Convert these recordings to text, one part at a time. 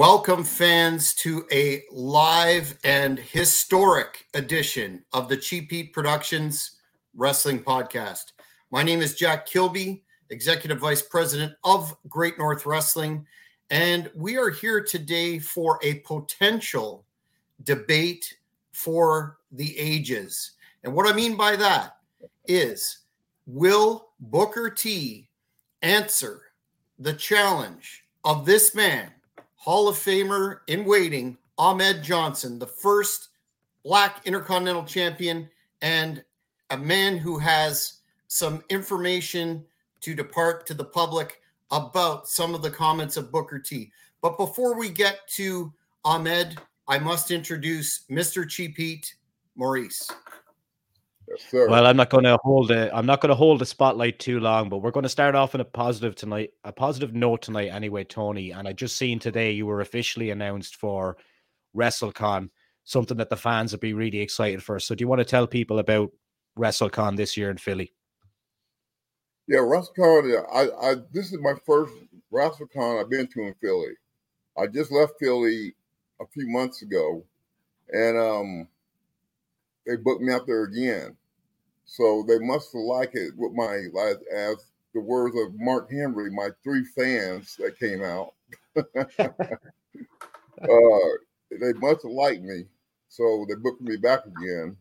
Welcome, fans, to a live and historic edition of the Cheap Heat Productions Wrestling Podcast. My name is Jack Kilby, Executive Vice President of Great North Wrestling, and we are here today for a potential debate for the ages. And what I mean by that is will Booker T answer the challenge of this man, Hall of Famer in waiting, Ahmed Johnson, the first black intercontinental champion and a man who has some information to depart to the public about some of the comments of Booker T. But before we get to Ahmed, I must introduce Mr. Cheap Heat, Maurice. Yes, well, I'm not going to hold it. I'm not going to hold the spotlight too long, but we're going to start off on a positive tonight, a positive note tonight, anyway, Tony. And I just seen today you were officially announced for WrestleCon, something that the fans would be really excited for. So, do you want to tell people about WrestleCon this year in Philly? Yeah, WrestleCon. I, I this is my first WrestleCon I've been to in Philly. I just left Philly a few months ago, and um, they booked me out there again. So they must have liked it with my, life as the words of Mark Henry, my three fans that came out. uh, they must have liked me. So they booked me back again.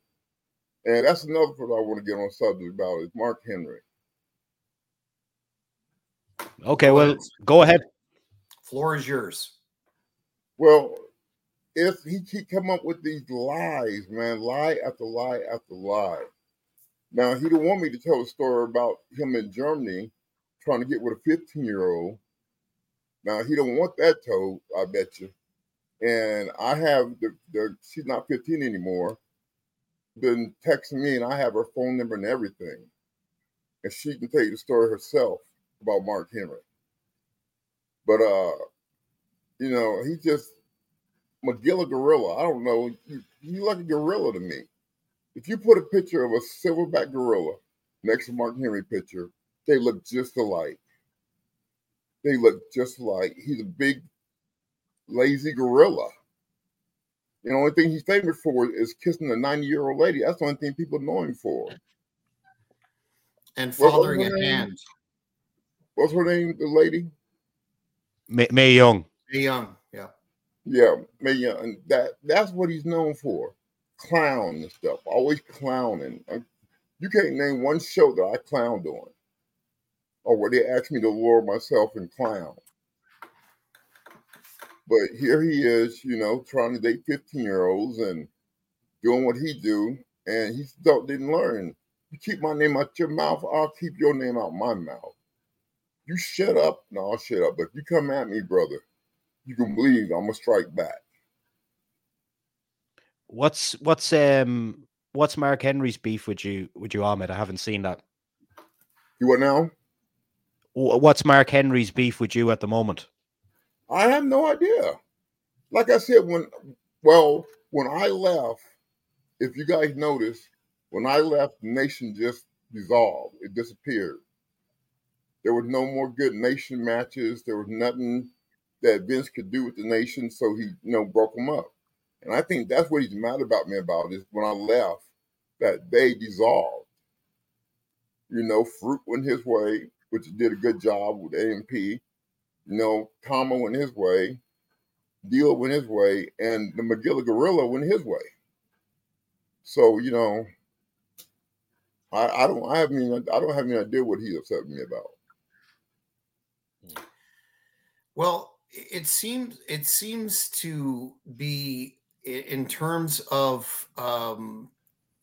And that's another thing I want to get on subject about is Mark Henry. Okay, well, go ahead. Floor is yours. Well, if he keep come up with these lies, man, lie after lie after lie. Now he don't want me to tell a story about him in Germany trying to get with a 15 year old. Now he don't want that told, I bet you. And I have the, the she's not 15 anymore. Been texting me and I have her phone number and everything. And she can tell you the story herself about Mark Henry. But uh, you know, he just Magilla gorilla. I don't know. You, you like a gorilla to me. If you put a picture of a silverback gorilla next to Mark Henry picture, they look just alike. They look just alike. He's a big, lazy gorilla. You know, the only thing he's famous for is kissing a 90 year old lady. That's the only thing people know him for. And fathering a hand. What's her name, the lady? May, Mae Young. May Young, yeah. Yeah, Mae Young. That, that's what he's known for. Clown and stuff. Always clowning. You can't name one show that I clowned on. Or where they asked me to lure myself and clown. But here he is, you know, trying to date 15 year olds and doing what he do. And he still didn't learn. You keep my name out your mouth, I'll keep your name out my mouth. You shut up, no, I'll shut up. But if you come at me, brother, you can believe I'm gonna strike back. What's what's um what's Mark Henry's beef with you with you, Ahmed? I haven't seen that. You what now? What's Mark Henry's beef with you at the moment? I have no idea. Like I said, when well, when I left, if you guys notice, when I left, the nation just dissolved. It disappeared. There was no more good nation matches. There was nothing that Vince could do with the nation, so he, you know, broke them up. And I think that's what he's mad about me about is when I left, that they dissolved. You know, Fruit went his way, which did a good job with AMP. You know, Kama went his way, D'Lo went his way, and the Magilla Gorilla went his way. So, you know, I, I don't I have any I don't have any idea what he's upset me about. Well, it seems it seems to be in terms of um,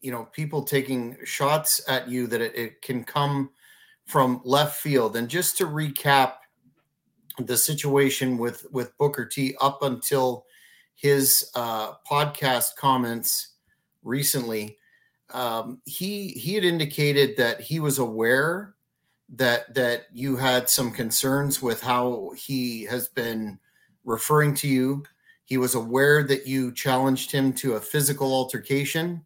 you know people taking shots at you that it, it can come from left field. And just to recap the situation with with Booker T up until his uh, podcast comments recently, um, he he had indicated that he was aware that that you had some concerns with how he has been referring to you. He was aware that you challenged him to a physical altercation,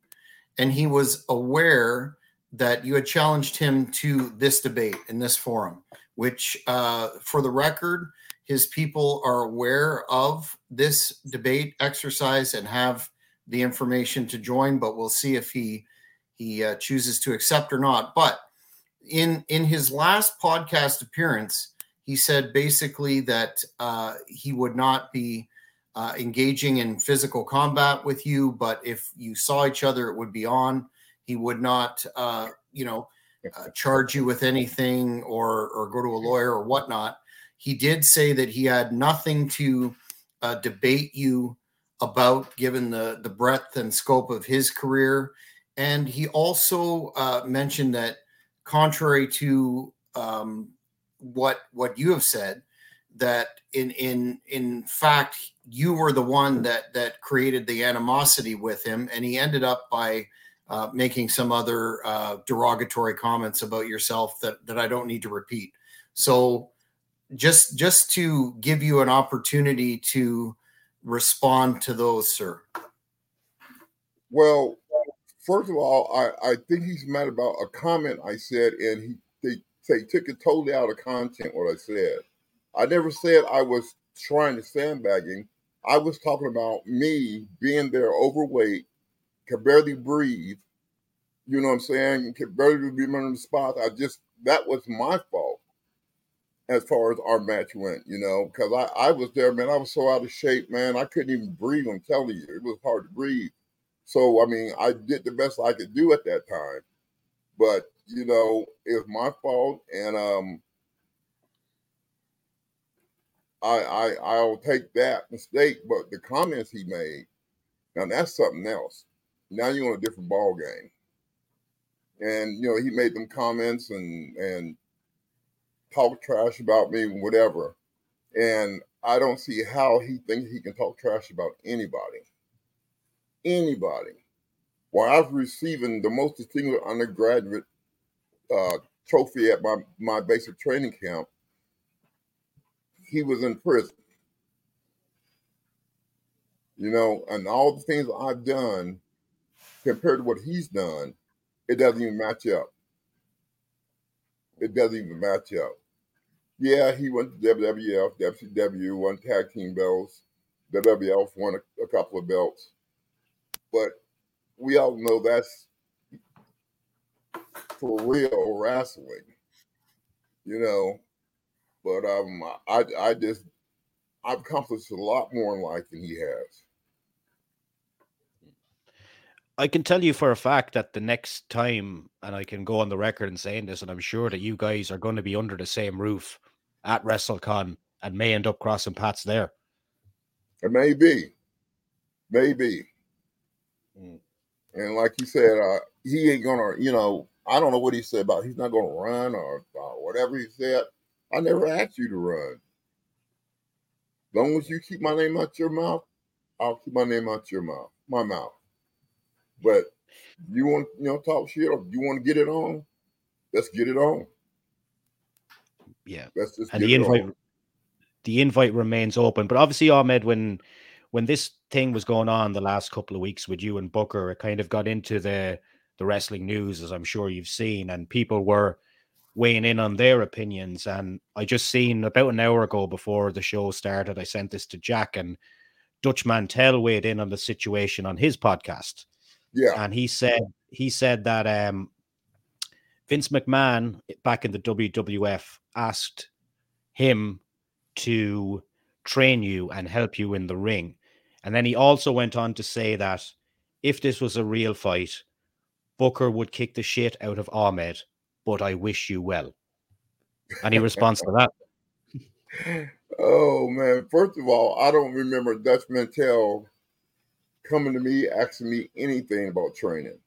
and he was aware that you had challenged him to this debate in this forum, which, uh, for the record, his people are aware of this debate exercise and have the information to join, but we'll see if he he uh, chooses to accept or not. But in in his last podcast appearance, he said basically that uh, he would not be uh, engaging in physical combat with you, but if you saw each other, it would be on. He would not, uh, you know, uh, charge you with anything or or go to a lawyer or whatnot. He did say that he had nothing to uh, debate you about, given the the breadth and scope of his career. And he also uh, mentioned that, contrary to um, what what you have said, that in in in fact you were the one that that created the animosity with him, and he ended up by uh, making some other uh, derogatory comments about yourself that that I don't need to repeat. So just just to give you an opportunity to respond to those, sir. Well, first of all, I, I think he's mad about a comment I said, and he they, they took it totally out of content what I said. I never said I was trying to sandbagging. I was talking about me being there overweight, could barely breathe. You know what I'm saying? Could barely be on the spot. I just that was my fault as far as our match went, you know, because I, I was there, man. I was so out of shape, man. I couldn't even breathe. I'm telling you, it was hard to breathe. So, I mean, I did the best I could do at that time. But, you know, it was my fault. And um, I, I I'll take that mistake, but the comments he made, now that's something else. Now you're on a different ball game. And you know, he made them comments and and talk trash about me, whatever. And I don't see how he thinks he can talk trash about anybody. Anybody. While I was receiving the most distinguished undergraduate uh, trophy at my, my basic training camp, he was in prison. You know, and all the things I've done compared to what he's done, it doesn't even match up. It doesn't even match up. Yeah, he went to WWF, WCW, won tag team belts. WWF won a, a couple of belts. But we all know that's for real wrestling. You know, but um, I I just I've accomplished a lot more in life than he has. I can tell you for a fact that the next time, and I can go on the record and saying this, and I'm sure that you guys are going to be under the same roof at WrestleCon and may end up crossing paths there. It may be, maybe. Mm. And like you said, uh, he ain't gonna. You know, I don't know what he said about he's not gonna run or uh, whatever he said. I never asked you to run. As long as you keep my name out your mouth, I'll keep my name out your mouth, my mouth. But you want you know talk shit or you want to get it on, let's get it on. Yeah, let's just and the invite on. the invite remains open. But obviously, Ahmed, when when this thing was going on the last couple of weeks with you and Booker, it kind of got into the the wrestling news, as I'm sure you've seen, and people were weighing in on their opinions. And I just seen about an hour ago before the show started, I sent this to Jack and Dutch Mantell weighed in on the situation on his podcast. Yeah. And he said he said that um Vince McMahon back in the WWF asked him to train you and help you in the ring. And then he also went on to say that if this was a real fight, Booker would kick the shit out of Ahmed but I wish you well. Any response to that? Oh man! First of all, I don't remember Dutch Mantell coming to me asking me anything about training.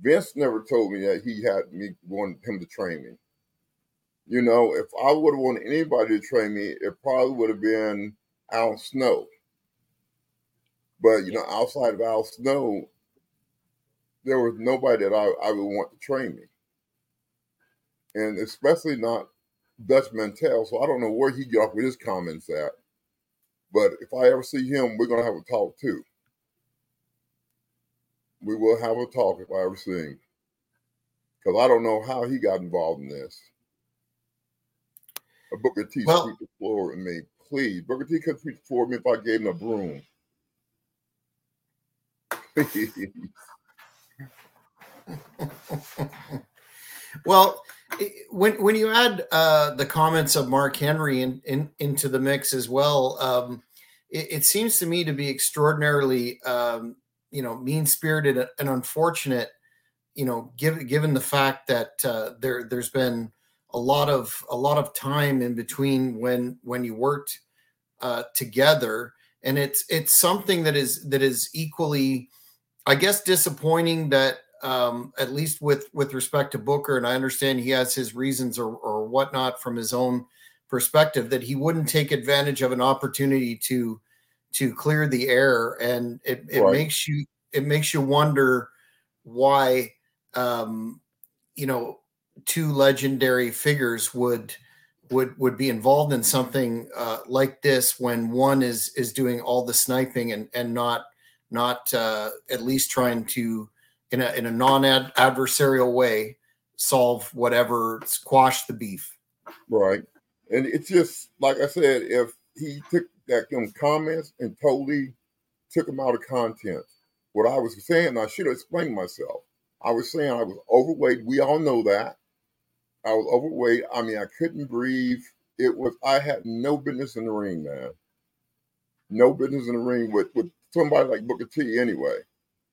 Vince never told me that he had me wanted him to train me. You know, if I would have wanted anybody to train me, it probably would have been Al Snow. But you know, outside of Al Snow, there was nobody that I, I would want to train me and especially not Dutch Mantell. So I don't know where he got off with his comments at. But if I ever see him, we're gonna have a talk too. We will have a talk if I ever see him. Because I don't know how he got involved in this. A Booker T well, sweep the floor with me, please. Booker T could sweep the floor with me if I gave him a broom. well, when when you add uh, the comments of Mark Henry in, in, into the mix as well, um, it, it, seems to me to be extraordinarily, um, you know, mean spirited and unfortunate. You know, given given the fact that uh, there there's been a lot of a lot of time in between when when you worked uh, together, and it's it's something that is that is equally, I guess, disappointing that um, at least with with respect to Booker, and I understand he has his reasons or or whatnot from his own perspective that he wouldn't take advantage of an opportunity to to clear the air, and it, it right. makes you it makes you wonder why um, you know two legendary figures would would would be involved in something uh, like this when one is is doing all the sniping and and not not uh, at least trying to in a in a non-adversarial way solve whatever squash the beef. Right. And it's just like i said if he took that them comments and totally took them out of content what i was saying i should have explained myself. I was saying i was overweight. We all know that. I was overweight. I mean i couldn't breathe. It was i had no business in the ring man. No business in the ring with with somebody like booker t anyway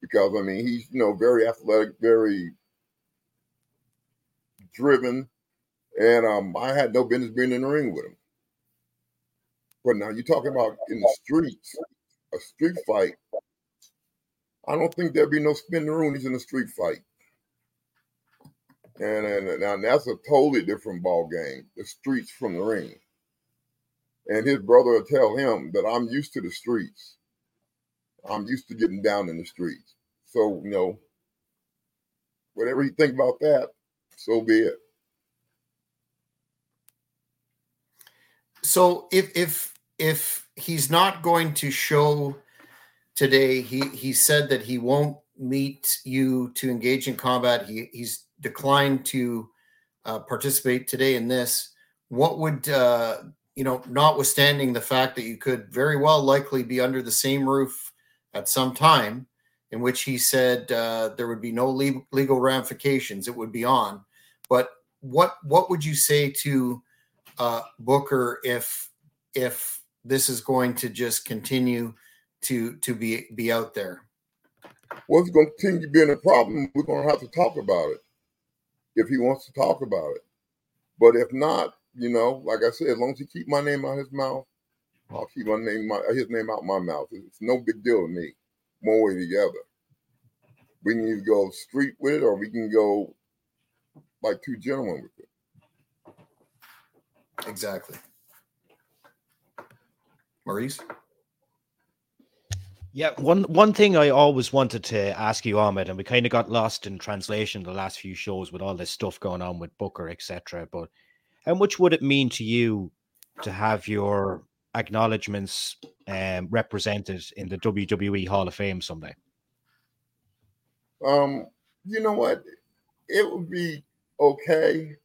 because I mean he's you know very athletic, very driven, and um, I had no business being in the ring with him. But now you're talking about in the streets, a street fight. I don't think there'd be no spin the roonies in a street fight. And, and now that's a totally different ball game. The streets from the ring. And his brother will tell him that I'm used to the streets. I'm used to getting down in the streets. So, you know, whatever you think about that, so be it. So if if if he's not going to show today, he he said that he won't meet you to engage in combat. He he's declined to uh, participate today in this. What would uh, you know, notwithstanding the fact that you could very well likely be under the same roof at some time, in which he said uh, there would be no legal ramifications; it would be on. But what what would you say to uh, Booker if if this is going to just continue to to be be out there? Well, it's going to continue being a problem. We're going to have to talk about it if he wants to talk about it. But if not, you know, like I said, as long as he keep my name out his mouth, I'll keep my name, my, his name out my mouth. It's no big deal to me one way together. We can either go street with it or we can go like two gentlemen with it. Exactly. Maurice? Yeah, one one thing I always wanted to ask you, Ahmed, and we kind of got lost in translation the last few shows with all this stuff going on with Booker, etc. But how much would it mean to you to have your acknowledgements um, represented in the WWE Hall of Fame someday? Um, you know what? It would be okay,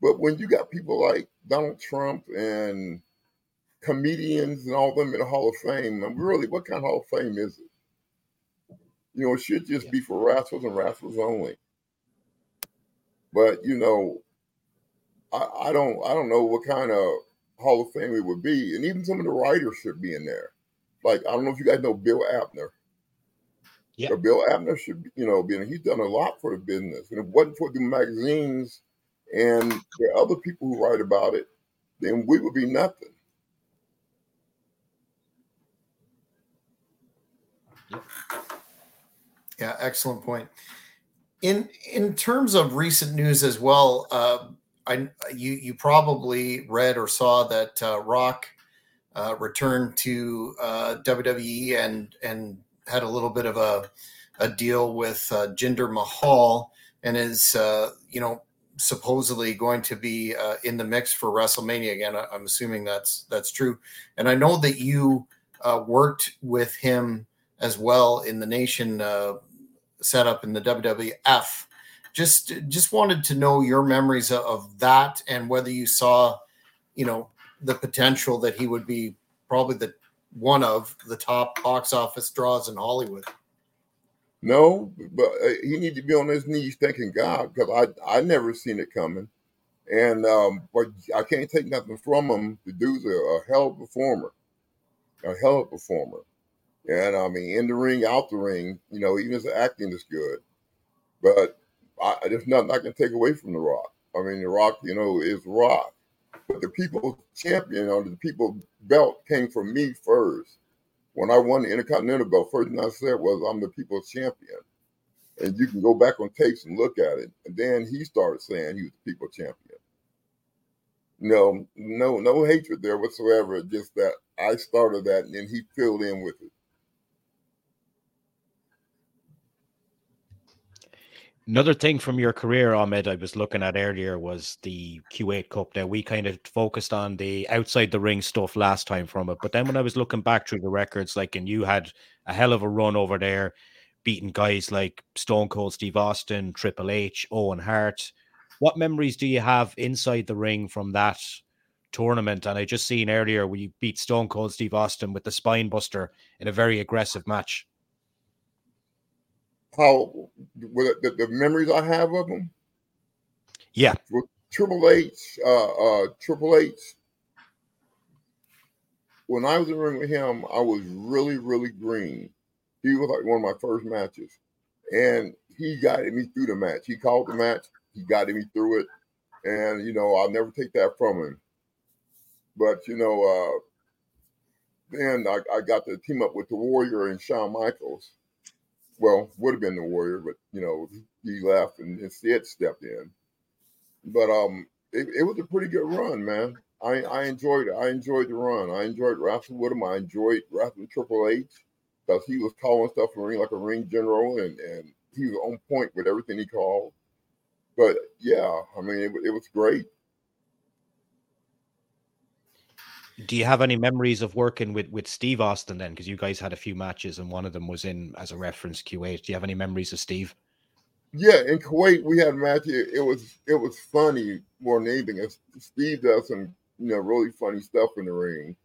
but when you got people like Donald Trump and comedians and all them in the Hall of Fame, really, what kind of Hall of Fame is it? You know, it should just yeah. be for wrestlers and wrestlers only. But you know, I, I don't, I don't know what kind of Hall of Fame it would be, and even some of the writers should be in there. Like I don't know if you guys know Bill Apter. Yeah. So Bill Apter should, you know, be. He's done a lot for the business, and if it wasn't for the magazines and the other people who write about it, then we would be nothing. Yeah, excellent point. In in terms of recent news as well, uh, I you you probably read or saw that uh, Rock uh, returned to uh, WWE and and had a little bit of a a deal with uh, Jinder Mahal and is uh, you know supposedly going to be uh, in the mix for WrestleMania again. I, am assuming that's that's true, and I know that you uh, worked with him as well in the Nation setup in the WWF just just wanted to know your memories of that and whether you saw you know, the potential that he would be probably the one of the top box office draws in Hollywood. No, but uh, he need to be on his knees thanking God because I I never seen it coming, and um, but I can't take nothing from him. The dude's a, a hell of a performer, a hell of a performer, and I mean in the ring, out the ring, you know, even his acting is good, but I, there's nothing I can take away from The Rock. I mean, The Rock, you know, is Rock, but the people champion or the people belt came from me first when I won the Intercontinental belt, first thing I said was, I'm the people's champion. And you can go back on tapes and look at it. And then he started saying he was the people's champion. No, no, no hatred there whatsoever. Just that I started that and then he filled in with it. Another thing from your career, Ahmed, I was looking at earlier was the Kuwait Cup. Now we kind of focused on the outside the ring stuff last time from it, but then when I was looking back through the records, like and you had a hell of a run over there, beating guys like Stone Cold Steve Austin, Triple H, Owen Hart. What memories do you have inside the ring from that tournament? And I just seen earlier where you beat Stone Cold Steve Austin with the spine buster in a very aggressive match how the, the, memories I have of him. Yeah, with Triple H, uh, uh, Triple H. When I was in the ring with him, I was really, really green. He was like one of my first matches, and he guided me through the match. He called the match. He guided me through it, and you know I'll never take that from him. But you know, uh, then I, I got to team up with the Warrior and Shawn Michaels well, would have been the Warrior, but you know he left and instead stepped in. But um, it, it was a pretty good run, man. I, I enjoyed it. I enjoyed the run. I enjoyed wrestling with him. I enjoyed wrestling Triple H because he was calling stuff in the ring like a ring general, and and he was on point with everything he called. But yeah, I mean, it, it was great. Do you have any memories of working with with Steve Austin then? Because you guys had a few matches, and one of them was in as a reference Kuwait. Do you have any memories of Steve? Yeah, in Kuwait we had a match. It, it was it was funny more than anything. Steve does some you know really funny stuff in the ring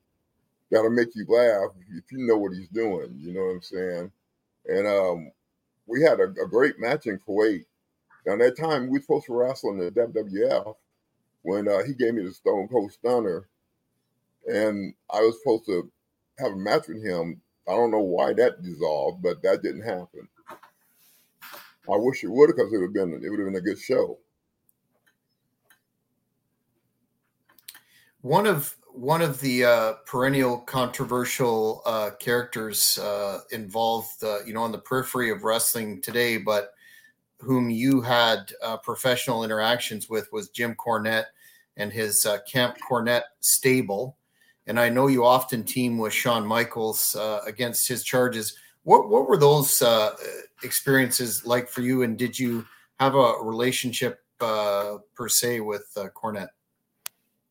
that'll make you laugh if you know what he's doing. You know what I'm saying? And um, we had a, a great match in Kuwait. Now that time we were supposed to wrestle in the WWF when uh, he gave me the Stone Cold Stunner and I was supposed to have a match with him. I don't know why that dissolved, but that didn't happen. I wish it would because it would have been it would have been a good show. One of one of the uh, perennial controversial uh, characters uh, involved, uh, you know, on the periphery of wrestling today, but whom you had uh, professional interactions with was Jim Cornette and his uh, Camp Cornette stable and I know you often team with Shawn Michaels uh, against his charges. What what were those uh, experiences like for you? And did you have a relationship uh, per se with uh, Cornette?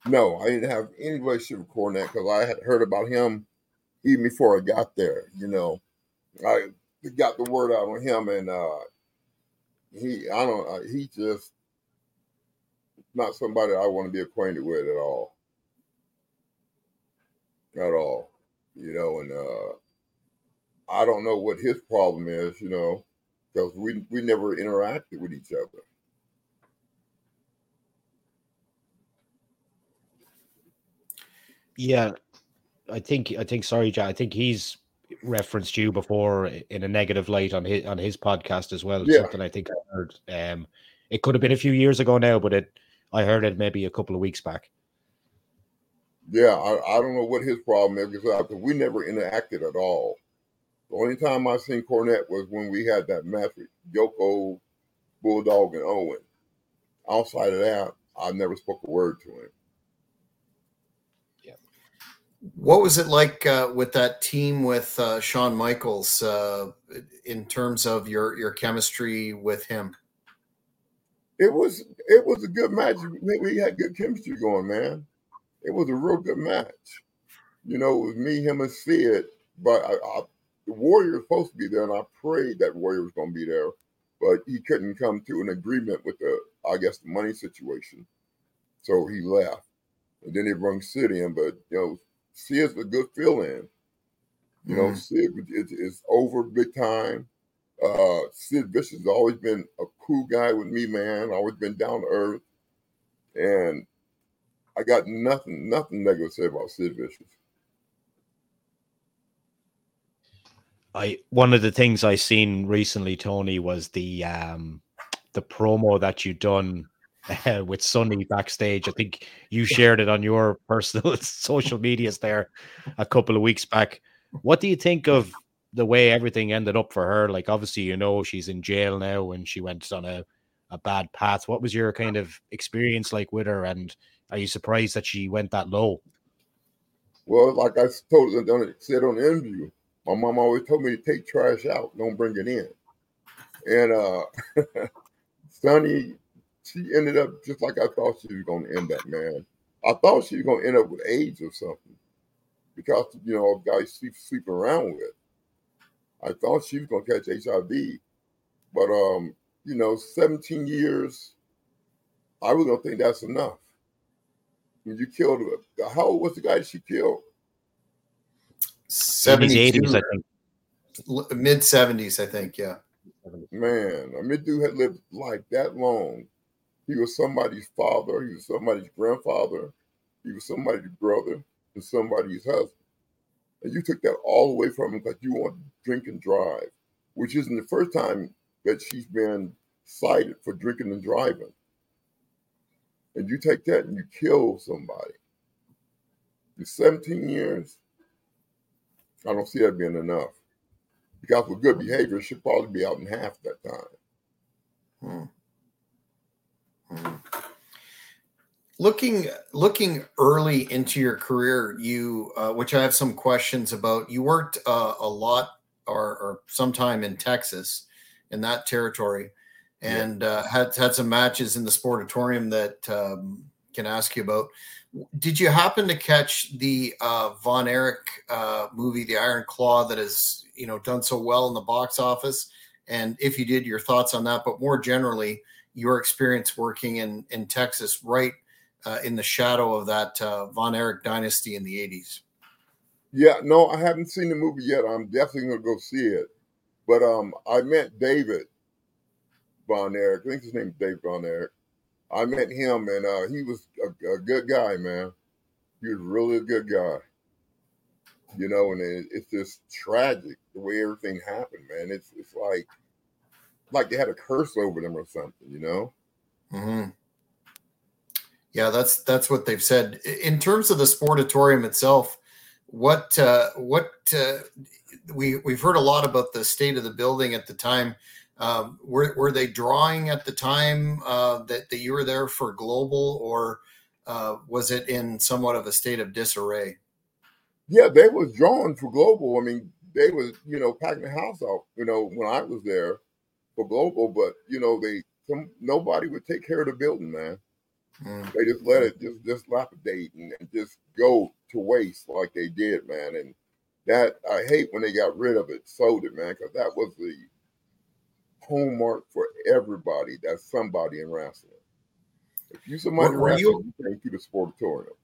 No, I didn't have any relationship with Cornette because I had heard about him even before I got there. You know, I got the word out on him, and uh, he I don't uh, he just not somebody I want to be acquainted with at all at all, you know, and uh, I don't know what his problem is, you know, because we we never interacted with each other. Yeah, I think I think sorry, Jack. I think he's referenced you before in a negative light on his on his podcast as well. Yeah. Something I think I heard. Um, it could have been a few years ago now, but it I heard it maybe a couple of weeks back. Yeah, I, I don't know what his problem is because we never interacted at all. The only time I seen Cornette was when we had that match with Yoko, Bulldog, and Owen. Outside of that, I never spoke a word to him. Yeah. What was it like uh, with that team with uh, Shawn Michaels uh, in terms of your your chemistry with him? It was it was a good match. We had good chemistry going, man it was a real good match. You know, it was me, him, and Sid. But I, I, the Warrior was supposed to be there, and I prayed that Warrior was going to be there, but he couldn't come to an agreement with the, I guess, the money situation. So he left. and then they bring Sid in. But you know, Sid's a good fill in. You know, mm. Sid is, is over big time. Uh, Sid Vicious has always been a cool guy with me, man. Always been down to earth, and I got nothing, nothing negative to say about Sid Vicious. I one of the things I seen recently, Tony, was the um the promo that you done uh, with Sunny backstage. I think you shared it on your personal social medias there a couple of weeks back. What do you think of the way everything ended up for her? Like, obviously, you know, she's in jail now and she went on a, a bad path. What was your kind of experience like with her? And are you surprised that she went that low? Well, like I told said on the interview, my mom always told me to take trash out, don't bring it in. And uh Sunny, she ended up just like I thought she was gonna end up, man. I thought she was gonna end up with AIDS or something because you know guys sleep sleeping around with. I thought she was gonna catch HIV, but um, you know, 17 years, I was gonna think that's enough. When you killed her, how old was the guy she killed? 70s, 80s, I think. Mid 70s, I think, yeah. Man, I mean, dude had lived life that long. He was somebody's father, he was somebody's grandfather, he was somebody's brother, and somebody's husband. And you took that all away from him because you want to drink and drive, which isn't the first time that she's been cited for drinking and driving. And you take that and you kill somebody. In 17 years, I don't see that being enough. Because with good behavior, should probably be out in half that time. Hmm. Hmm looking looking early into your career you uh, which i have some questions about you worked uh, a lot or, or sometime in texas in that territory and yeah. uh, had had some matches in the sportatorium that um, can ask you about did you happen to catch the uh, von erich uh, movie the iron claw that has you know done so well in the box office and if you did your thoughts on that but more generally your experience working in in texas right uh, in the shadow of that uh, Von Erich dynasty in the 80s. Yeah, no, I haven't seen the movie yet. I'm definitely going to go see it. But um, I met David Von. I think his name is Dave Von. I met him, and uh, he was a, a, good guy, man. He was really a good guy. You know, and it, it's just tragic the way everything happened, man. It's it's like like they had a curse over them or something, you know. Mm-hmm. Yeah, that's that's what they've said. In terms of the sportatorium itself, what uh, what uh, we we've heard a lot about the state of the building at the time. Um, were were they drawing at the time uh, that that you were there for global, or uh, was it in somewhat of a state of disarray? Yeah, they was drawing for global. I mean, they was you know packing the house out. You know, when I was there for global, but you know they some nobody would take care of the building, man. Mm. They just let it just just lapidate and, and just go to waste like they did, man. And that I hate when they got rid of it, sold it, man, because that was the homework for everybody. That's somebody in wrestling. If you somebody were, were wrestling, you, you the sportatorium.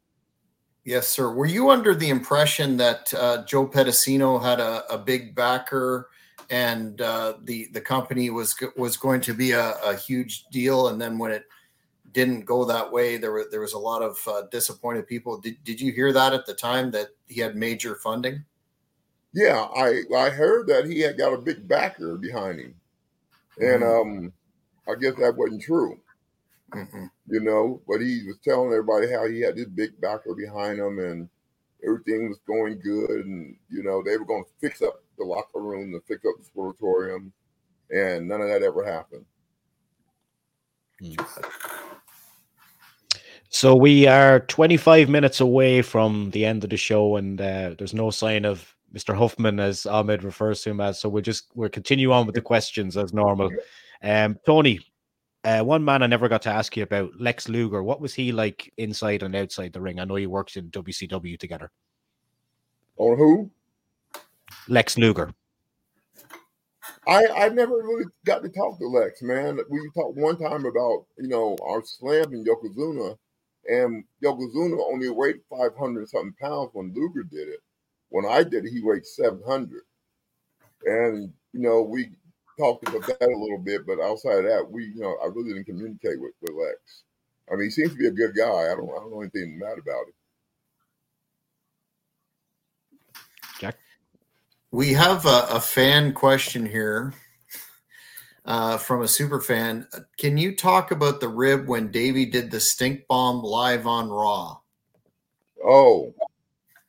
Yes, sir. Were you under the impression that uh, Joe Pedicino had a, a big backer and uh, the the company was was going to be a, a huge deal, and then when it didn't go that way. There were there was a lot of uh, disappointed people. Did did you hear that at the time that he had major funding? Yeah, I I heard that he had got a big backer behind him, and mm-hmm. um, I guess that wasn't true. Mm-hmm. You know, but he was telling everybody how he had this big backer behind him, and everything was going good, and you know they were going to fix up the locker room, and fix up the sportatorium, and none of that ever happened. Mm. So we are 25 minutes away from the end of the show, and uh, there's no sign of Mr. Huffman, as Ahmed refers to him as. So we'll just we'll continue on with the questions as normal. Um, Tony, uh, one man I never got to ask you about, Lex Luger. What was he like inside and outside the ring? I know you worked in WCW together. Or who? Lex Luger. I I never really got to talk to Lex, man. We talked one time about you know our slam in Yokozuna, And Yokozuna only weighed 500 something pounds when Luger did it. When I did it, he weighed 700. And, you know, we talked about that a little bit, but outside of that, we, you know, I really didn't communicate with, with Lex. I mean, he seems to be a good guy. I don't, I don't know anything bad about him. Jack? We have a, a fan question here uh, from a super fan. Can you talk about the rib when Davey did the stink bomb live on Raw? Oh,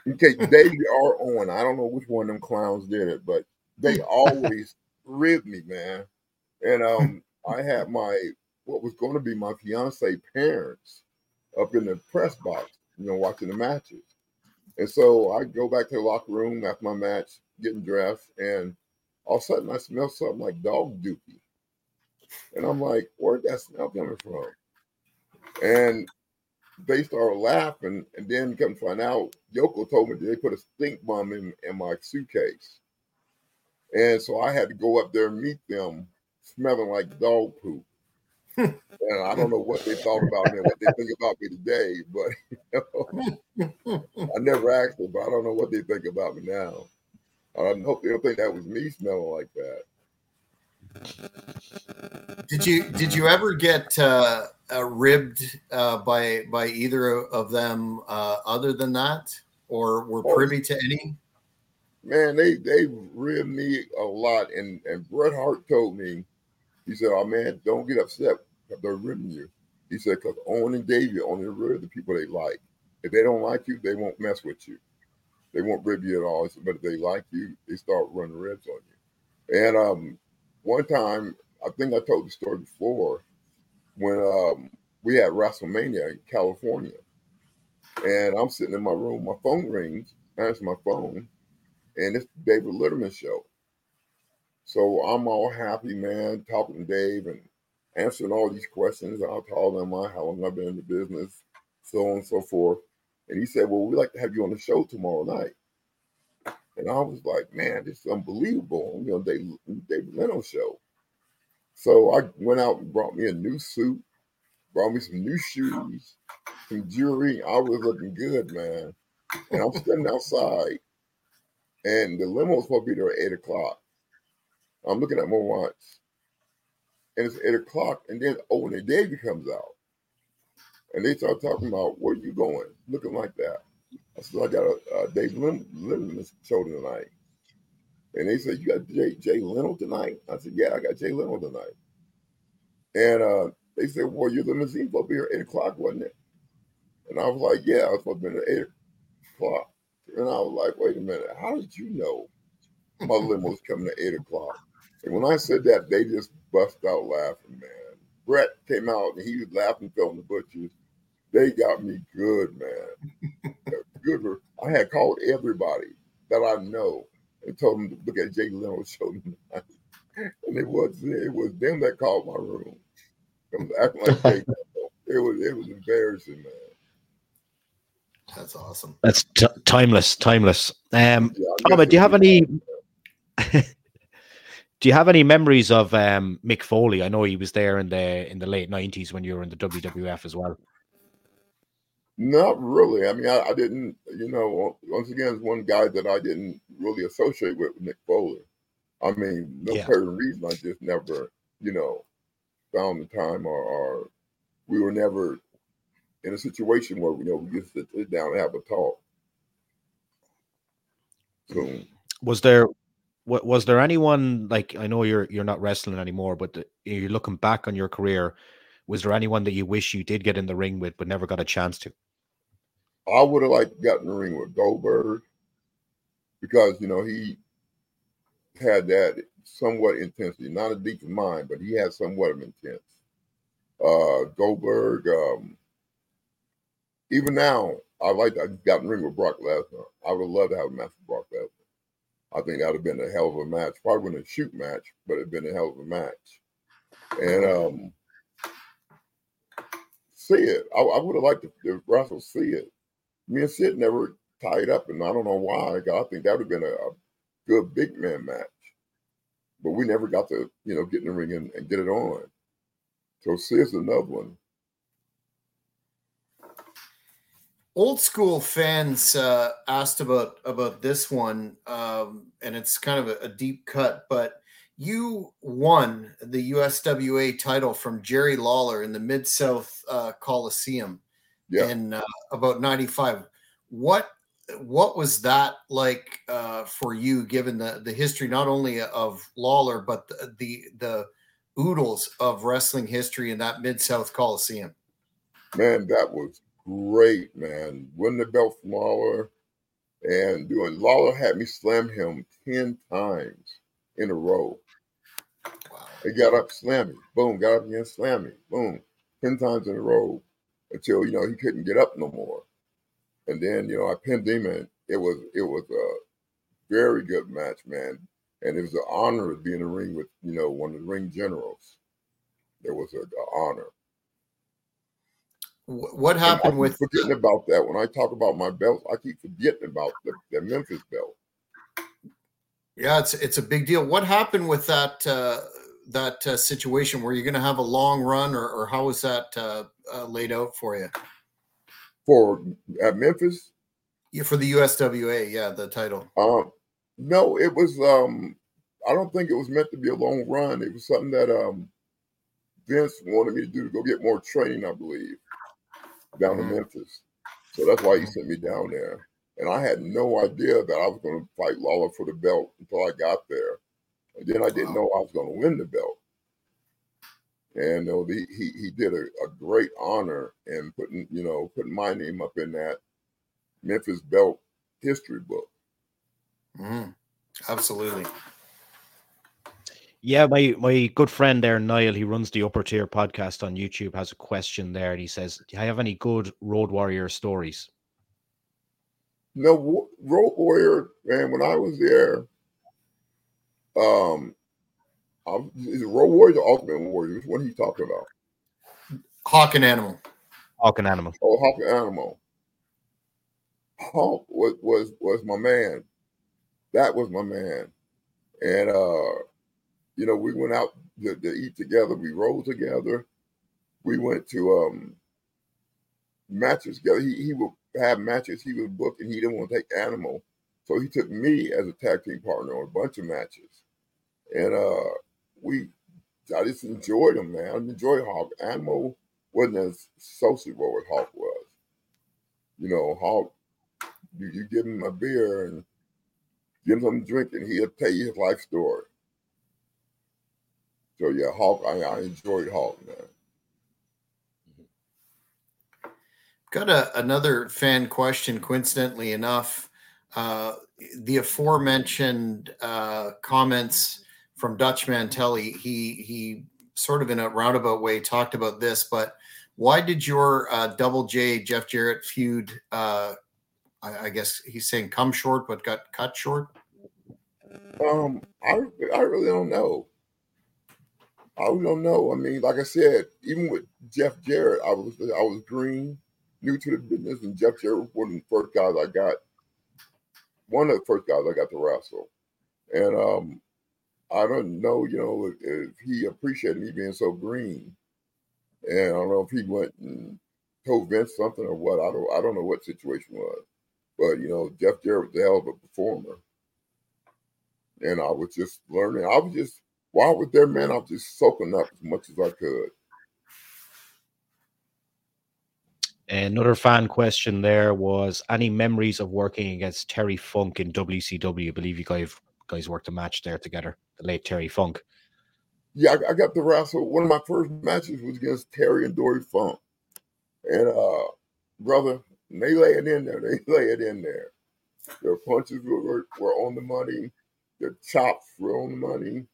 okay. they are on. I don't know which one of them clowns did it, but they always rib me, man. And um, I had my what was going to be my fiance parents up in the press box, you know, watching the matches. And so I go back to the locker room after my match, getting dressed, and all of a sudden I smell something like dog dookie. And I'm like, where'd that smell coming from? And they started laughing, and then come find out, Yoko told me they put a stink bomb in, in my suitcase. And so I had to go up there and meet them smelling like dog poop. and I don't know what they thought about me, what they think about me today, but you know, I never asked them, but I don't know what they think about me now. I hope they don't think that was me smelling like that. Did you did you ever get uh, uh, ribbed uh, by by either of them uh, other than that, or were oh, privy to any? Man, they they ribbed me a lot, and and Bret Hart told me, he said, "Oh man, don't get upset they're ribbing you." He said, "Because Owen and Davey only rib the people they like. If they don't like you, they won't mess with you. They won't rib you at all. But if they like you, they start running ribs on you." And um, one time, I think I told the story before, when um, we had WrestleMania in California, and I'm sitting in my room, my phone rings, I answer my phone, and it's David Letterman show. So I'm all happy, man, talking to Dave and answering all these questions. I'll tell them how long I've been in the business, so on and so forth. And he said, Well, we'd like to have you on the show tomorrow night. And I was like, man, this is unbelievable. You know, Dave, David Leno show. So I went out and brought me a new suit, brought me some new shoes, some jewelry. I was looking good, man. And I'm standing outside, and the limo was supposed to be there at eight o'clock. I'm looking at my watch, and it's eight o'clock, and then Owen and Davey comes out, and they start talking about where you going, looking like that. I said, I got a, a Dave Letterman show tonight. And they said, You got Jay, Jay Leno tonight? I said, Yeah, I got Jay Leno tonight. And uh, they said, Well, your limousine supposed to be here at 8 o'clock, wasn't it? And I was like, Yeah, I was supposed to be at 8 o'clock. And I was like, Wait a minute, how did you know my was coming at 8 o'clock? And when I said that, they just bust out laughing, man. Bret came out and he was laughing from the butchers. They got me good, man. good. I had called everybody that I know and told them to look at Jay Leno's show tonight. And it was it was them that called my room. acting like Jay It was it was embarrassing, man. That's awesome. That's t- timeless, timeless. Um, yeah, do you have any? do you have any memories of um, Mick Foley? I know he was there in the in the late nineties when you were in the WWF as well. Not really. I mean, I, I, didn't, you know, once again, it's one guy that I didn't really associate with, Nick Foley. I mean, no yeah. certain reason, I just never, you know, found the time or, or, we were never in a situation where, you know, we just sit down and have a talk. So, was there, what was there anyone like I know you're you're not wrestling anymore, but the, you're looking back on your career. Was there anyone that you wish you did get in the ring with but never got a chance to? I would have liked in the ring with Goldberg because you know he had that somewhat intensity, not a deep mind, but he had somewhat of intense. Uh, Goldberg, um, even now, I like to got in the ring with Brock Lesnar. I would love to have a match with Brock Lesnar. I think that would have been a hell of a match. Probably wouldn't a shoot match, but it'd been a hell of a match. And um, see it. I, I would have liked to, to wrestle see it me and Sid never tied up, and I don't know why. I think that would have been a, a, good big man match, but we never got to you know get in the ring and, and get it on. So Sid's another one. old school fans uh, asked about about this one, um, and it's kind of a, a, deep cut, but you won the USWA title from Jerry Lawler in the Mid South uh, Coliseum yeah. in uh, about '95. What what was that like uh, for you, given the the history not only of Lawler but the the, the oodles of wrestling history in that Mid South Coliseum? Man, that was great, man. Winning the belt from Lawler and doing Lawler had me slam him 10 times in a row. Wow. He got up, slam me, boom, got up again, slam me, boom, 10 times in a row until, you know, he couldn't get up no more. And then, you know, I pinned him and it was it was a very good match, man. And it was an honor to be in the ring with, you know, one of the ring generals. It was an honor. What happened with forgetting about that? When I talk about my belt, I keep forgetting about the, the Memphis belt. Yeah, it's it's a big deal. What happened with that uh, that uh, situation? Were you going to have a long run, or, or how was that uh, uh, laid out for you? For at Memphis? Yeah, for the USWA, yeah, the title. Um, no, it was. Um, I don't think it was meant to be a long run. It was something that um, Vince wanted me to do to go get more training, I believe down mm-hmm. to Memphis. So that's why he sent me down there. And I had no idea that I was going to fight Lawler for the belt until I got there. And then I didn't know I was going to win the belt. And you know, the, he he did a, a, great honor in putting you know putting my name up in that Memphis belt history book. Mm, absolutely. Yeah, my my good friend there, Niall, he runs the Upper Tier podcast on YouTube, has a question there, and he says, "Do you have any good Road Warrior stories?" No, Road Warrior, man. When I was there, um, I'm, is it Road Warriors or Ultimate Warriors? What are you talking about? Hawk and Animal. Hawk and Animal. Oh, Hawk and Animal. Hawk was was was my man. That was my man, and uh you know, we went out to, to eat together. We rode together. We went to um, matches together. He, he would have matches. He was booking. He didn't want to take Animal, so he took me as a tag team partner on a bunch of matches. And uh, we, I just enjoyed him, man. I enjoyed Hawk. Animal wasn't as sociable as Hawk was. You know, Hawk, you, you give him a beer and give him something to drink, and he'll tell you his life story. So yeah, Hawk. I, I enjoyed Hawk, man. Got a, another fan question. Coincidentally enough, uh, the aforementioned uh, comments from Dutch Mantelli, he he sort of in a roundabout way talked about this, but why did your uh, Double J Jeff Jarrett feud? Uh, I, guess he's saying come short, but got cut short. Um, I I really don't know. I don't know. I mean, like I said, even with Jeff Jarrett, I was I was green, new to the business, and Jeff Jarrett was one of the first guys I got. One of the first guys I got to wrestle, and um, I don't know, you know, if, if he appreciated me being so green, and I don't know if he went and told Vince something or what. I don't I don't know what situation was, but you know, Jeff Jarrett was a hell of a performer, and I was just learning. I was just while I was there, man, I was just soaking up as much as I could. Another fan question there was any memories of working against Terry Funk in WCW? I believe you guys guys worked a match there together, the late Terry Funk. Yeah, I, I got to wrestle. One of my first matches was against Terry and Dory Funk. And uh brother, they lay it in there. They lay it in there. Their punches were, were on the money. Their chops were on the money.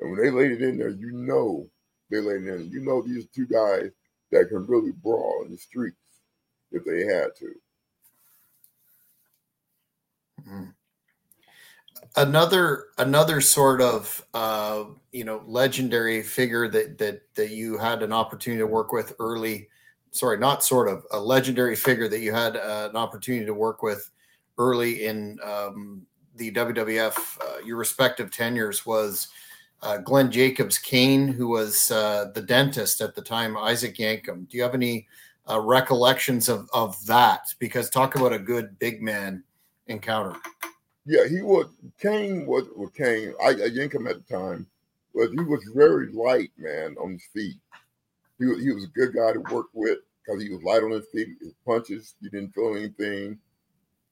And when they laid it in there, you know they laid it in. You know these two guys that can really brawl in the streets if they had to. Mm-hmm. Another another sort of uh, you know legendary figure that that that you had an opportunity to work with early. Sorry, not sort of a legendary figure that you had uh, an opportunity to work with early in um, the WWF. Uh, your respective tenures was uh, Glenn Jacobs Kane, who was uh, the dentist at the time, Isaac Yankem. Do you have any uh, recollections of of that? Because talk about a good big man encounter. Yeah, he was Kane was well, Kane. I, I Yankem at the time, but he was very light, man, on his feet. He was, he was a good guy to work with because he was light on his feet. His punches, you didn't feel anything.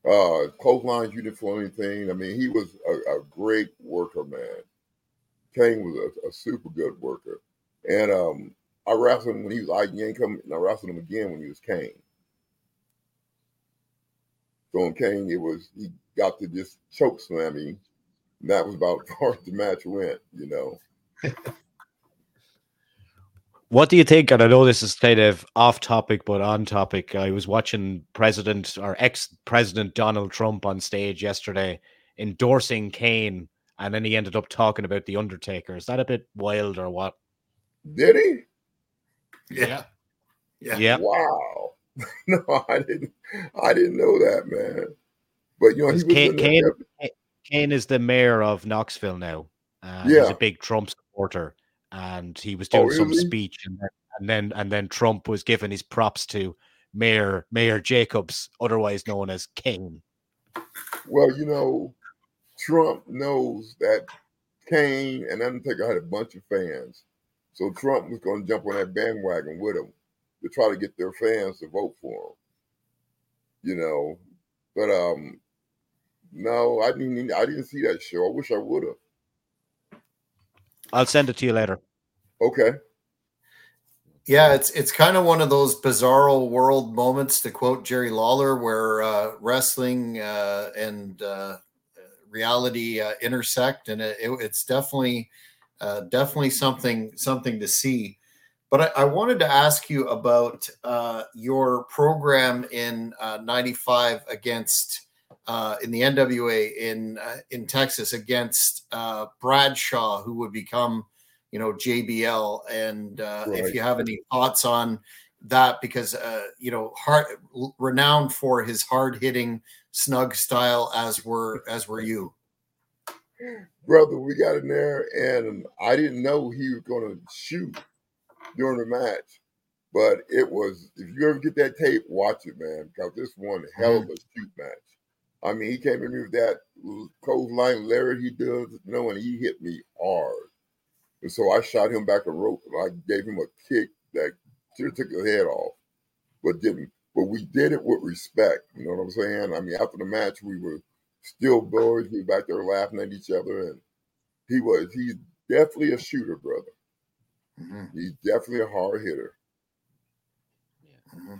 Uh, clotheslines, you didn't feel anything. I mean, he was a, a great worker, man. Kane was a, a, super good worker, and um, I wrestled him when he was I Yankem, and I wrestled him again when he was Kane. So in Kane, it was he got to just choke slam me. And that was about as far as the match went, you know. What do you think? And I know this is kind of off topic, but on topic. I was watching President or ex President Donald Trump on stage yesterday endorsing Kane, and then he ended up talking about The Undertaker. Is that a bit wild or what? Did he? Yeah. Yeah. yeah. Wow. no, I didn't. I didn't know that, man. But you know, Kane, Kane, Kane, is the mayor of Knoxville now. Uh, yeah. He's a big Trump supporter and he was oh, doing oh, really? some speech, and then, and then and then Trump was giving his props to Mayor Mayor Jacobs, otherwise known as Kane. Well, you know, Trump knows that Kane and Undertaker had a bunch of fans, so Trump was going to jump on that bandwagon with him to try to get their fans to vote for him. You know, but um, no, I didn't. I didn't see that show. I wish I would have. I'll send it to you later. Okay. Yeah, it's it's kind of one of those bizarro world moments, to quote Jerry Lawler, where uh, wrestling uh, and uh, reality uh, intersect, and it, it's definitely uh, definitely something something to see. But I, I wanted to ask you about uh, your program in '95 against uh, in the NWA in uh, in Texas against uh, Bradshaw, who would become, you know, JBL. And uh, right. if you have any thoughts on that, because uh, you know, hard, renowned for his hard hitting, snug style, as were as were you, brother. We got in there, and I didn't know he was going to shoot during the match. But it was, if you ever get that tape, watch it, man, because this one hell of a shoot match I mean, he came in with that clothesline Larry he does, you know, and he hit me hard. And so I shot him back a rope I gave him a kick that should have took his head off, but didn't. But we did it with respect. You know what I'm saying? I mean, after the match, we were still boys. We were back there laughing at each other, and he was. He's definitely a shooter, brother. Mm-hmm. He's definitely a hard hitter. Yeah. Mm-hmm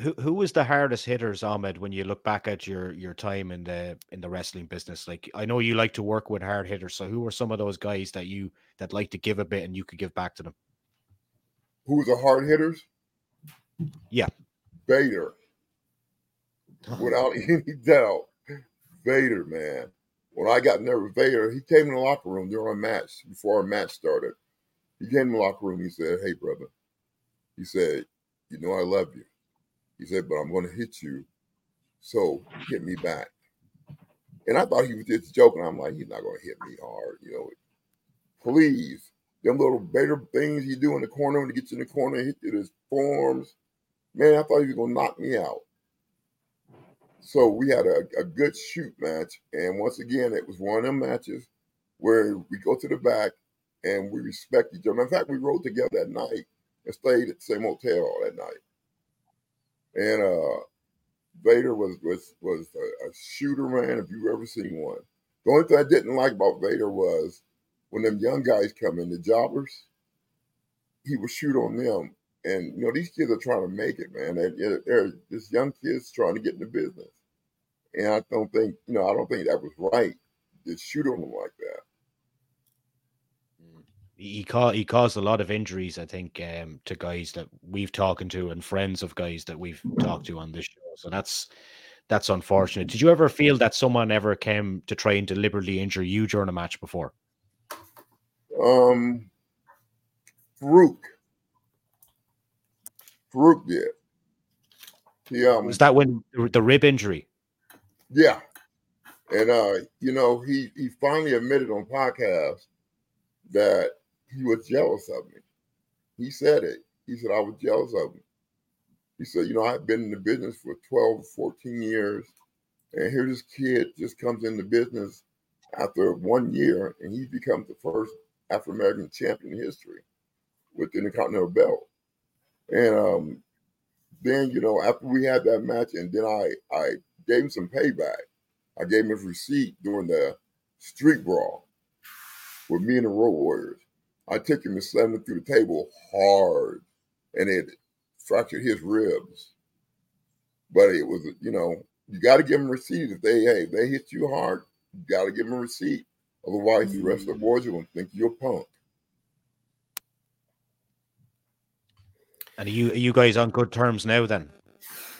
who who was the hardest hitters, Ahmed, when you look back at your your time in the in the wrestling business? Like I know you like to work with hard hitters, so who were some of those guys that you that like to give a bit and you could give back to them? Who was the hard hitters? Yeah. Vader. Without any doubt. Vader, man. When I got in there with Vader, he came in the locker room during a match, before our match started. He came in the locker room, he said, Hey brother. He said, You know I love you. He said, but I'm going to hit you. So hit me back. And I thought he was just joking. I'm like, he's not going to hit me hard. You know, please. Them little better things you do in the corner when he gets in the corner and hit you his forms. Man, I thought he was going to knock me out. So we had a, a good shoot match. And once again, it was one of them matches where we go to the back and we respect each other. In fact, we rode together that night and stayed at the same hotel all that night and uh, Vader was was was a, a, shooter man. If you've ever seen one, the only thing I didn't like about Vader was when them young guys come in, the jobbers, he would shoot on them. And you know these kids are trying to make it, man. They're, they're this young kids trying to get in the business, and I don't think you know I don't think that was right to shoot on them like that he caused he caused a lot of injuries, I think, um, to guys that we've talked to and friends of guys that we've talked to on this show. So that's that's unfortunate. Did you ever feel that someone ever came to try and deliberately injure you during a match before? Um, Faarooq. Faarooq did. He, um, was that when the rib injury? Yeah, and uh, you know, he he finally admitted on podcast that he was jealous of me. He said it. He said I was jealous of him He said, you know, I've been in the business for 12, 14 years, and here this kid just comes in the business after one year, and he becomes the first African American champion in history with the Intercontinental Belt. And um, then, you know, after we had that match, and then I I gave him some payback. I gave him his receipt during the street brawl with me and the Road Warriors. I took him and slammed him through the table hard, and it fractured his ribs. But it was, you know, you got to give them a receipt. If they, hey, if they hit you hard, you got to give them a receipt. Otherwise, the rest of the mm-hmm. boys are going to think you're a punk. And are you are you guys on good terms now? Then,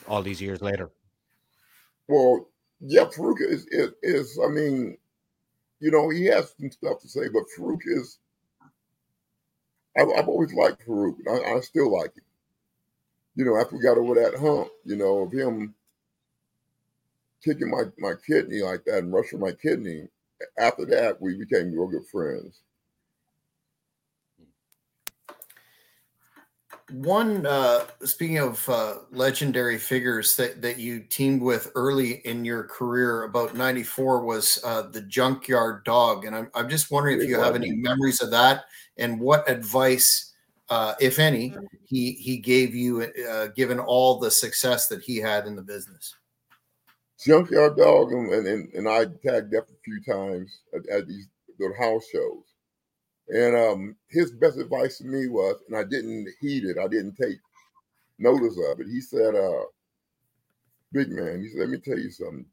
all these years later. Well, yeah, Faarooq is, is, is I mean, you know, he has some stuff to say, but Faarooq is. I've, I've always liked Faarooq. I, I still like him. You know, after we got over that hump, you know, of him kicking my, my kidney like that and rushing my kidney, after that, we became real good friends. One uh, speaking of uh, legendary figures that, that you teamed with early in your career about 94 was uh, the junkyard dog and I'm, I'm just wondering if you have any memories of that and what advice uh, if any he he gave you uh, given all the success that he had in the business? Junkyard dog and, and, and i tagged up a few times at, at these the house shows and um, his best advice to me was, and I didn't heed it, I didn't take notice of it. He said, uh, big man, he said, let me tell you something.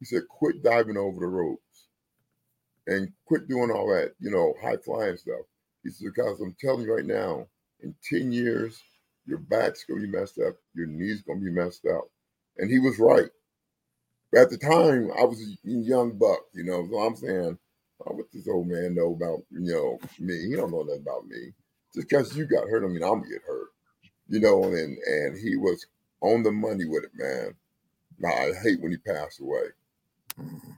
He said, quit diving over the ropes and quit doing all that, you know, high flying stuff. He said, because I'm telling you right now, in 10 years, your back's gonna be messed up, your knees gonna be messed up. And he was right. But at the time, I was a young buck, you know, so I'm saying, oh, what this old man know about you know me? He don't know nothing about me. Just because you got hurt, I mean I'm gonna get hurt. You know, and and he was on the money with it, man. Now I hate when he passed away. Mm-hmm.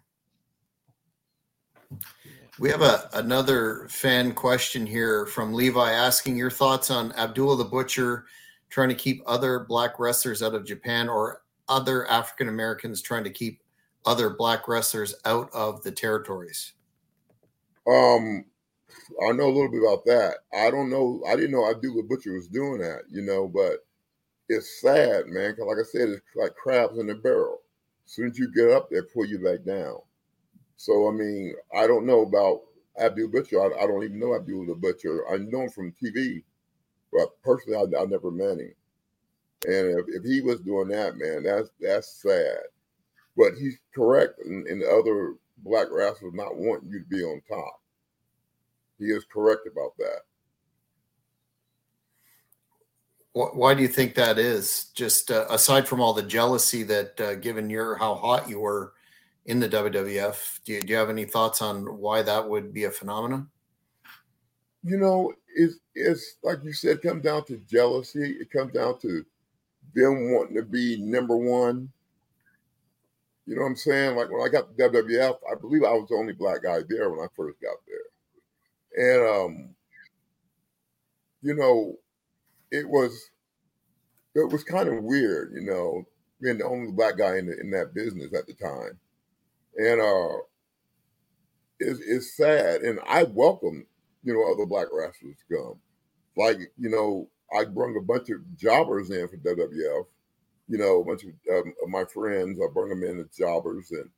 We have a another fan question here from Levi asking your thoughts on Abdullah the Butcher trying to keep other black wrestlers out of Japan or other African Americans trying to keep other black wrestlers out of the territories. Um, I know a little bit about that. I don't know. I didn't know Abdullah Butcher was doing that, you know, but it's sad, man. Cause like I said, it's like crabs in a barrel. As soon as you get up, they pull you back down. So I mean, I don't know about Abdul Butcher. I, I don't even know Abdul Butcher. I know him from TV, but personally, I, I never met him. And if, if, he was doing that, man, that's that's sad. But he's correct in, in the other black wrestlers not wanting you to be on top. He is correct about that. Why do you think that is? Just uh, aside from all the jealousy that, uh, given your how hot you were in the WWF, do you, do you have any thoughts on why that would be a phenomenon? You know, it's it's like you said, it comes down to jealousy. It comes down to them wanting to be number one you know what I'm saying? Like when I got the WWF, I believe I was the only black guy there when I first got there. And um, you know, it was it was kind of weird, you know, being the only black guy in the, in that business at the time. And uh it's, it's sad. And I welcome, you know, other black wrestlers to come. Like, you know, I brought a bunch of jobbers in for WWF you know, a bunch of, um, of my friends. I brought them in as jobbers, and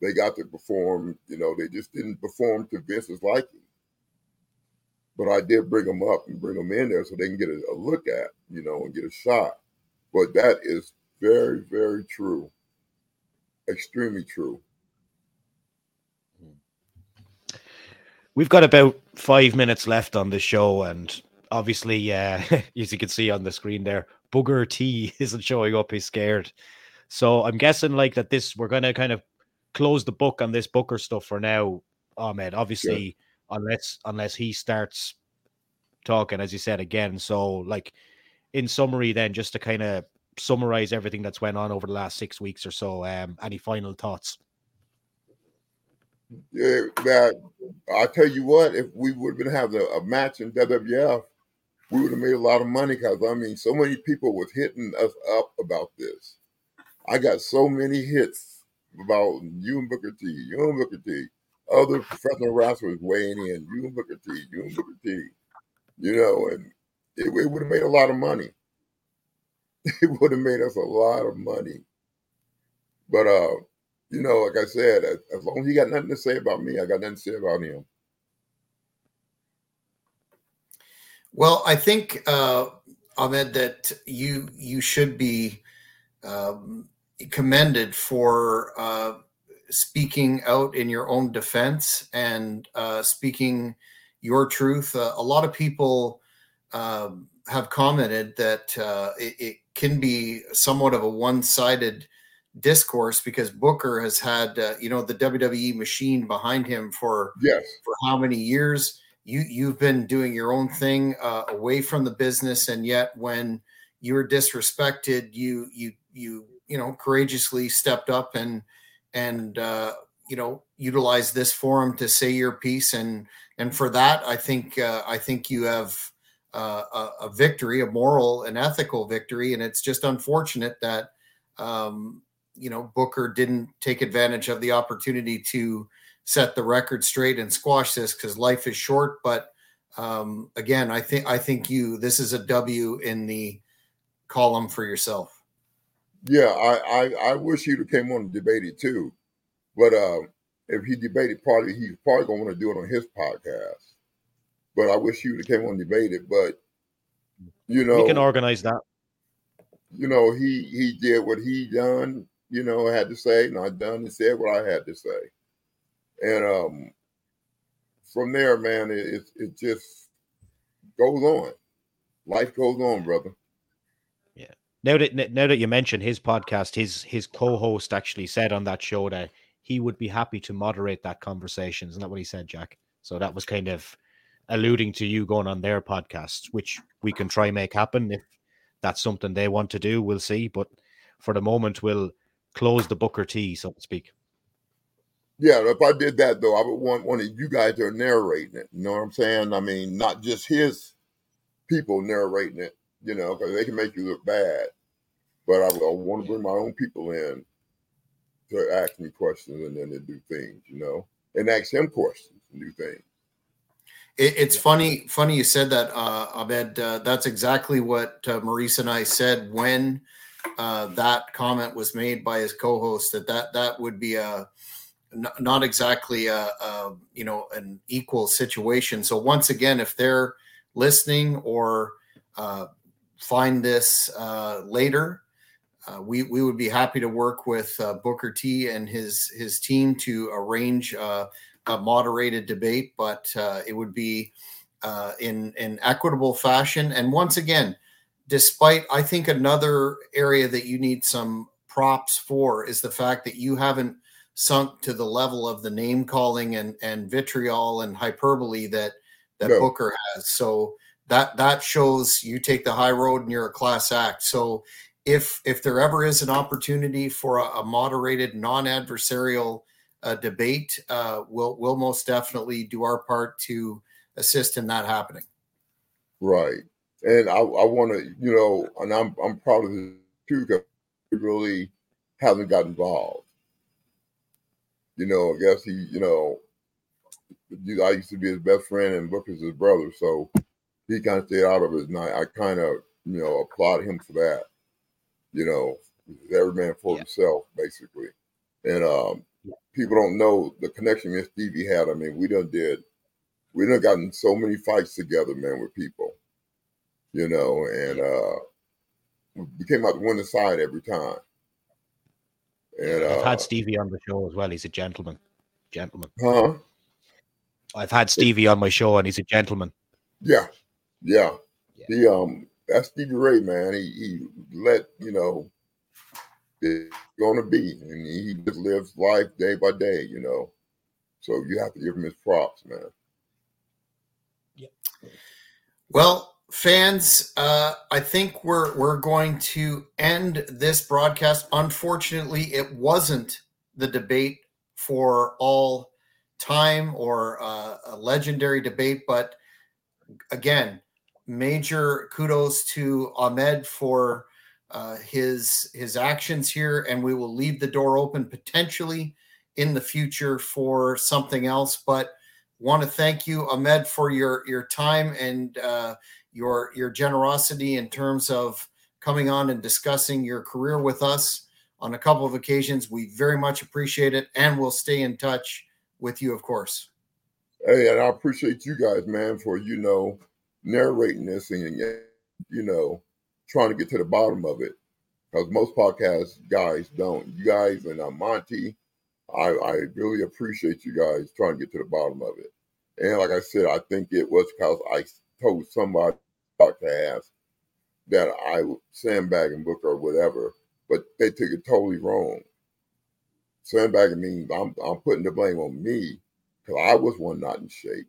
they got to perform. You know, they just didn't perform to Vince's liking. But I did bring them up and bring them in there so they can get a, a look at, you know, and get a shot. But that is very, very true. Extremely true. We've got about five minutes left on the show, and obviously, uh, as you can see on the screen there, Booger T isn't showing up. He's scared. So I'm guessing like that. This we're gonna kind of close the book on this Booker stuff for now, Ahmed. Obviously, yeah. unless unless he starts talking, as you said again. So like in summary, then just to kind of summarize everything that's went on over the last six weeks or so. Um, any final thoughts? Yeah, that I tell you what, if we would have been having a, a match in WWF, we would have made a lot of money because I mean, so many people was hitting us up about this. I got so many hits about you and Booker T, you and Booker T, other professional wrestlers weighing in, you and Booker T, you and Booker T, you know, and it, it would have made a lot of money. It would have made us a lot of money. But uh, you know, like I said, as, as long as he got nothing to say about me, I got nothing to say about him. Well, I think uh, Ahmed that you you should be um, commended for uh, speaking out in your own defense and uh, speaking your truth. Uh, a lot of people um, have commented that uh, it, it, can be somewhat of a one-sided discourse because Booker has had uh, you know the WWE machine behind him for yes for how many years you you've been doing your own thing uh, away from the business and yet when you were disrespected you you you you know courageously stepped up and and uh, you know utilize this forum to say your piece. And and for that i think uh, i think you have uh, a, a, victory a moral and ethical victory. And it's just unfortunate that um, you know booker didn't take advantage of the opportunity to set the record straight and squash this because life is short but um, again i think i think you this is a w in the column for yourself yeah, I, I, I wish he'd have came on and debated too. But uh, if he debated, probably he's probably gonna want to do it on his podcast. But I wish he would have came on and debated. But you know, we can organize that. You know, he he did what he done. You know, had to say, and I done and said what I had to say. And um, from there, man, it, it just goes on. Life goes on, brother. Now that now that you mentioned his podcast, his his co-host actually said on that show that he would be happy to moderate that conversation. Isn't that what he said, Jack? So that was kind of alluding to you going on their podcast, which we can try make happen if that's something they want to do. We'll see, but for the moment, we'll close the Booker T, so to speak. Yeah, if I did that though, I would want one of you guys to narrating it. You know what I'm saying? I mean, not just his people narrating it you know, because they can make you look bad. But I, I want to bring my own people in to ask me questions and then to do things, you know, and ask him questions and do things. It, it's funny, funny you said that, uh, Ahmed. Uh, that's exactly what uh, Maurice and I said when uh, that comment was made by his co-host. That that that would be a not exactly a, a you know an equal situation. So once again, if they're listening or uh, find this uh, later, uh, we we would be happy to work with uh, Booker T and his his team to arrange uh, a moderated debate, but uh, it would be in in equitable fashion. And once again, despite I think another area that you need some props for is the fact that you haven't sunk to the level of the name calling and and vitriol and hyperbole that that no. Booker has. So that that shows you take the high road and you're a class act. So if if there ever is an opportunity for a, a moderated, non-adversarial uh, debate, uh, we'll we'll most definitely do our part to assist in that happening. Right, and I, I want to, you know, and I'm I'm proud of this too because really haven't got involved. You know, I guess he, you know, I used to be his best friend and Booker's his brother, so he kind of stayed out of it, night. I, I kind of you know applaud him for that. You know, every man for yeah. himself, basically. And um, people don't know the connection me and Stevie had. I mean, we done did, we done gotten so many fights together, man, with people. You know, and uh, we came out the winning side every time. And I've uh, had Stevie on the show as well. He's a gentleman. Gentleman. Huh? I've had Stevie on my show, and he's a gentleman. Yeah, yeah. yeah. He um that's Stevie Ray, man. He he let, you know, it's gonna be. And he just lives life day by day, you know. So you have to give him his props, man. Yeah. Well, fans, uh, I think we're we're going to end this broadcast. Unfortunately, it wasn't the debate for all time or uh, a legendary debate, but again, major kudos to Ahmed for uh, his his actions here, and we will leave the door open potentially in the future for something else. But want to thank you, Ahmed, for your your time and uh, your your generosity in terms of coming on and discussing your career with us on a couple of occasions. We very much appreciate it, and we'll stay in touch with you, of course. Hey, and I appreciate you guys, man, for you know narrating this and you know trying to get to the bottom of it because most podcast guys don't. You guys and uh, Monty, I, I really appreciate you guys trying to get to the bottom of it. And like I said, I think it was because I told somebody about to ask that I sandbagging Booker whatever, but they took it totally wrong. Sandbagging means I'm, I'm putting the blame on me because I was one not in shape.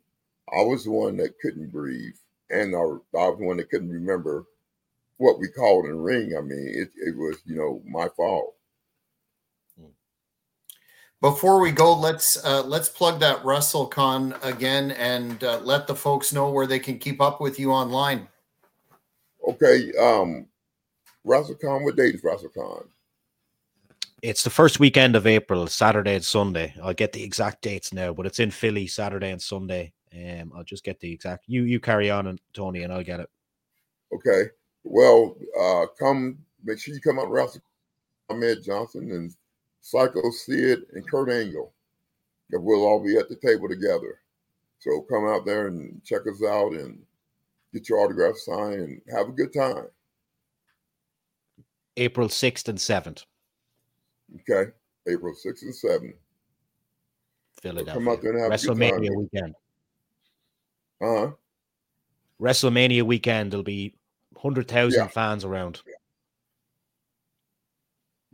I was the one that couldn't breathe, and I, I was the one that couldn't remember what we called in ring. I mean, it, it was, you know, my fault. Before we go, let's uh, let's plug that WrestleCon again and uh, let the folks know where they can keep up with you online. Okay, um, WrestleCon. What date is WrestleCon? It's the first weekend of April, Saturday and Sunday. I'll get the exact dates now, but it's in Philly, Saturday and Sunday. Um, I'll just get the exact. You you carry on, and Tony, and I'll get it. Okay. Well, uh, come make sure you come out Wrestle. Ahmed Johnson and Psycho Sid and Kurt Angle. That we'll all be at the table together. So come out there and check us out and get your autograph signed and have a good time. April 6th and 7th. Okay. April 6th and 7th. Philadelphia. So come out there and have WrestleMania weekend. Uh huh. WrestleMania weekend. There'll be 100,000 yeah. fans around.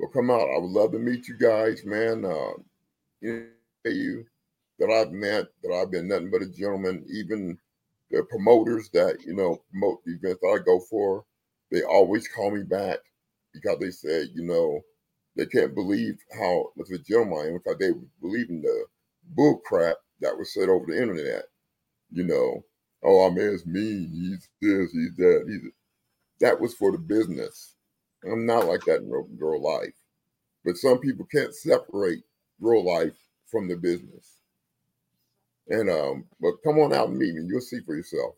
Well, come out. I would love to meet you guys, man. Uh, you, you that I've met, that I've been nothing but a gentleman. Even the promoters that you know promote the events I go for, they always call me back because they said, you know, they can't believe how much of a gentleman I am because they believe in the bull crap that was said over the internet. You know, oh, mean, it's mean. He's this, he's that. He's that was for the business. I'm not like that in real, real life. But some people can't separate real life from the business. And um, but come on out and meet me. You'll see for yourself.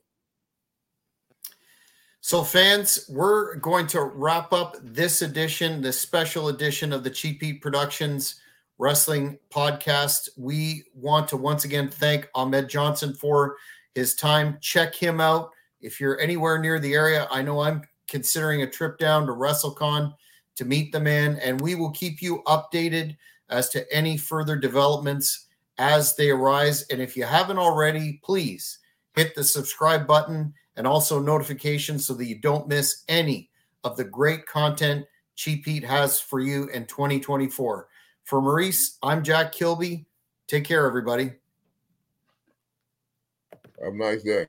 So, fans, we're going to wrap up this edition, this special edition of the Cheap Heat Productions Wrestling Podcast. We want to once again thank Ahmed Johnson for his time. Check him out if you're anywhere near the area. I know I'm considering a trip down to WrestleCon to meet the man, and we will keep you updated as to any further developments as they arise. And if you haven't already, please hit the subscribe button and also notifications so that you don't miss any of the great content Cheap Heat has for you in 2024. For Maurice, I'm Jack Kilby. Take care, everybody. Have a nice day.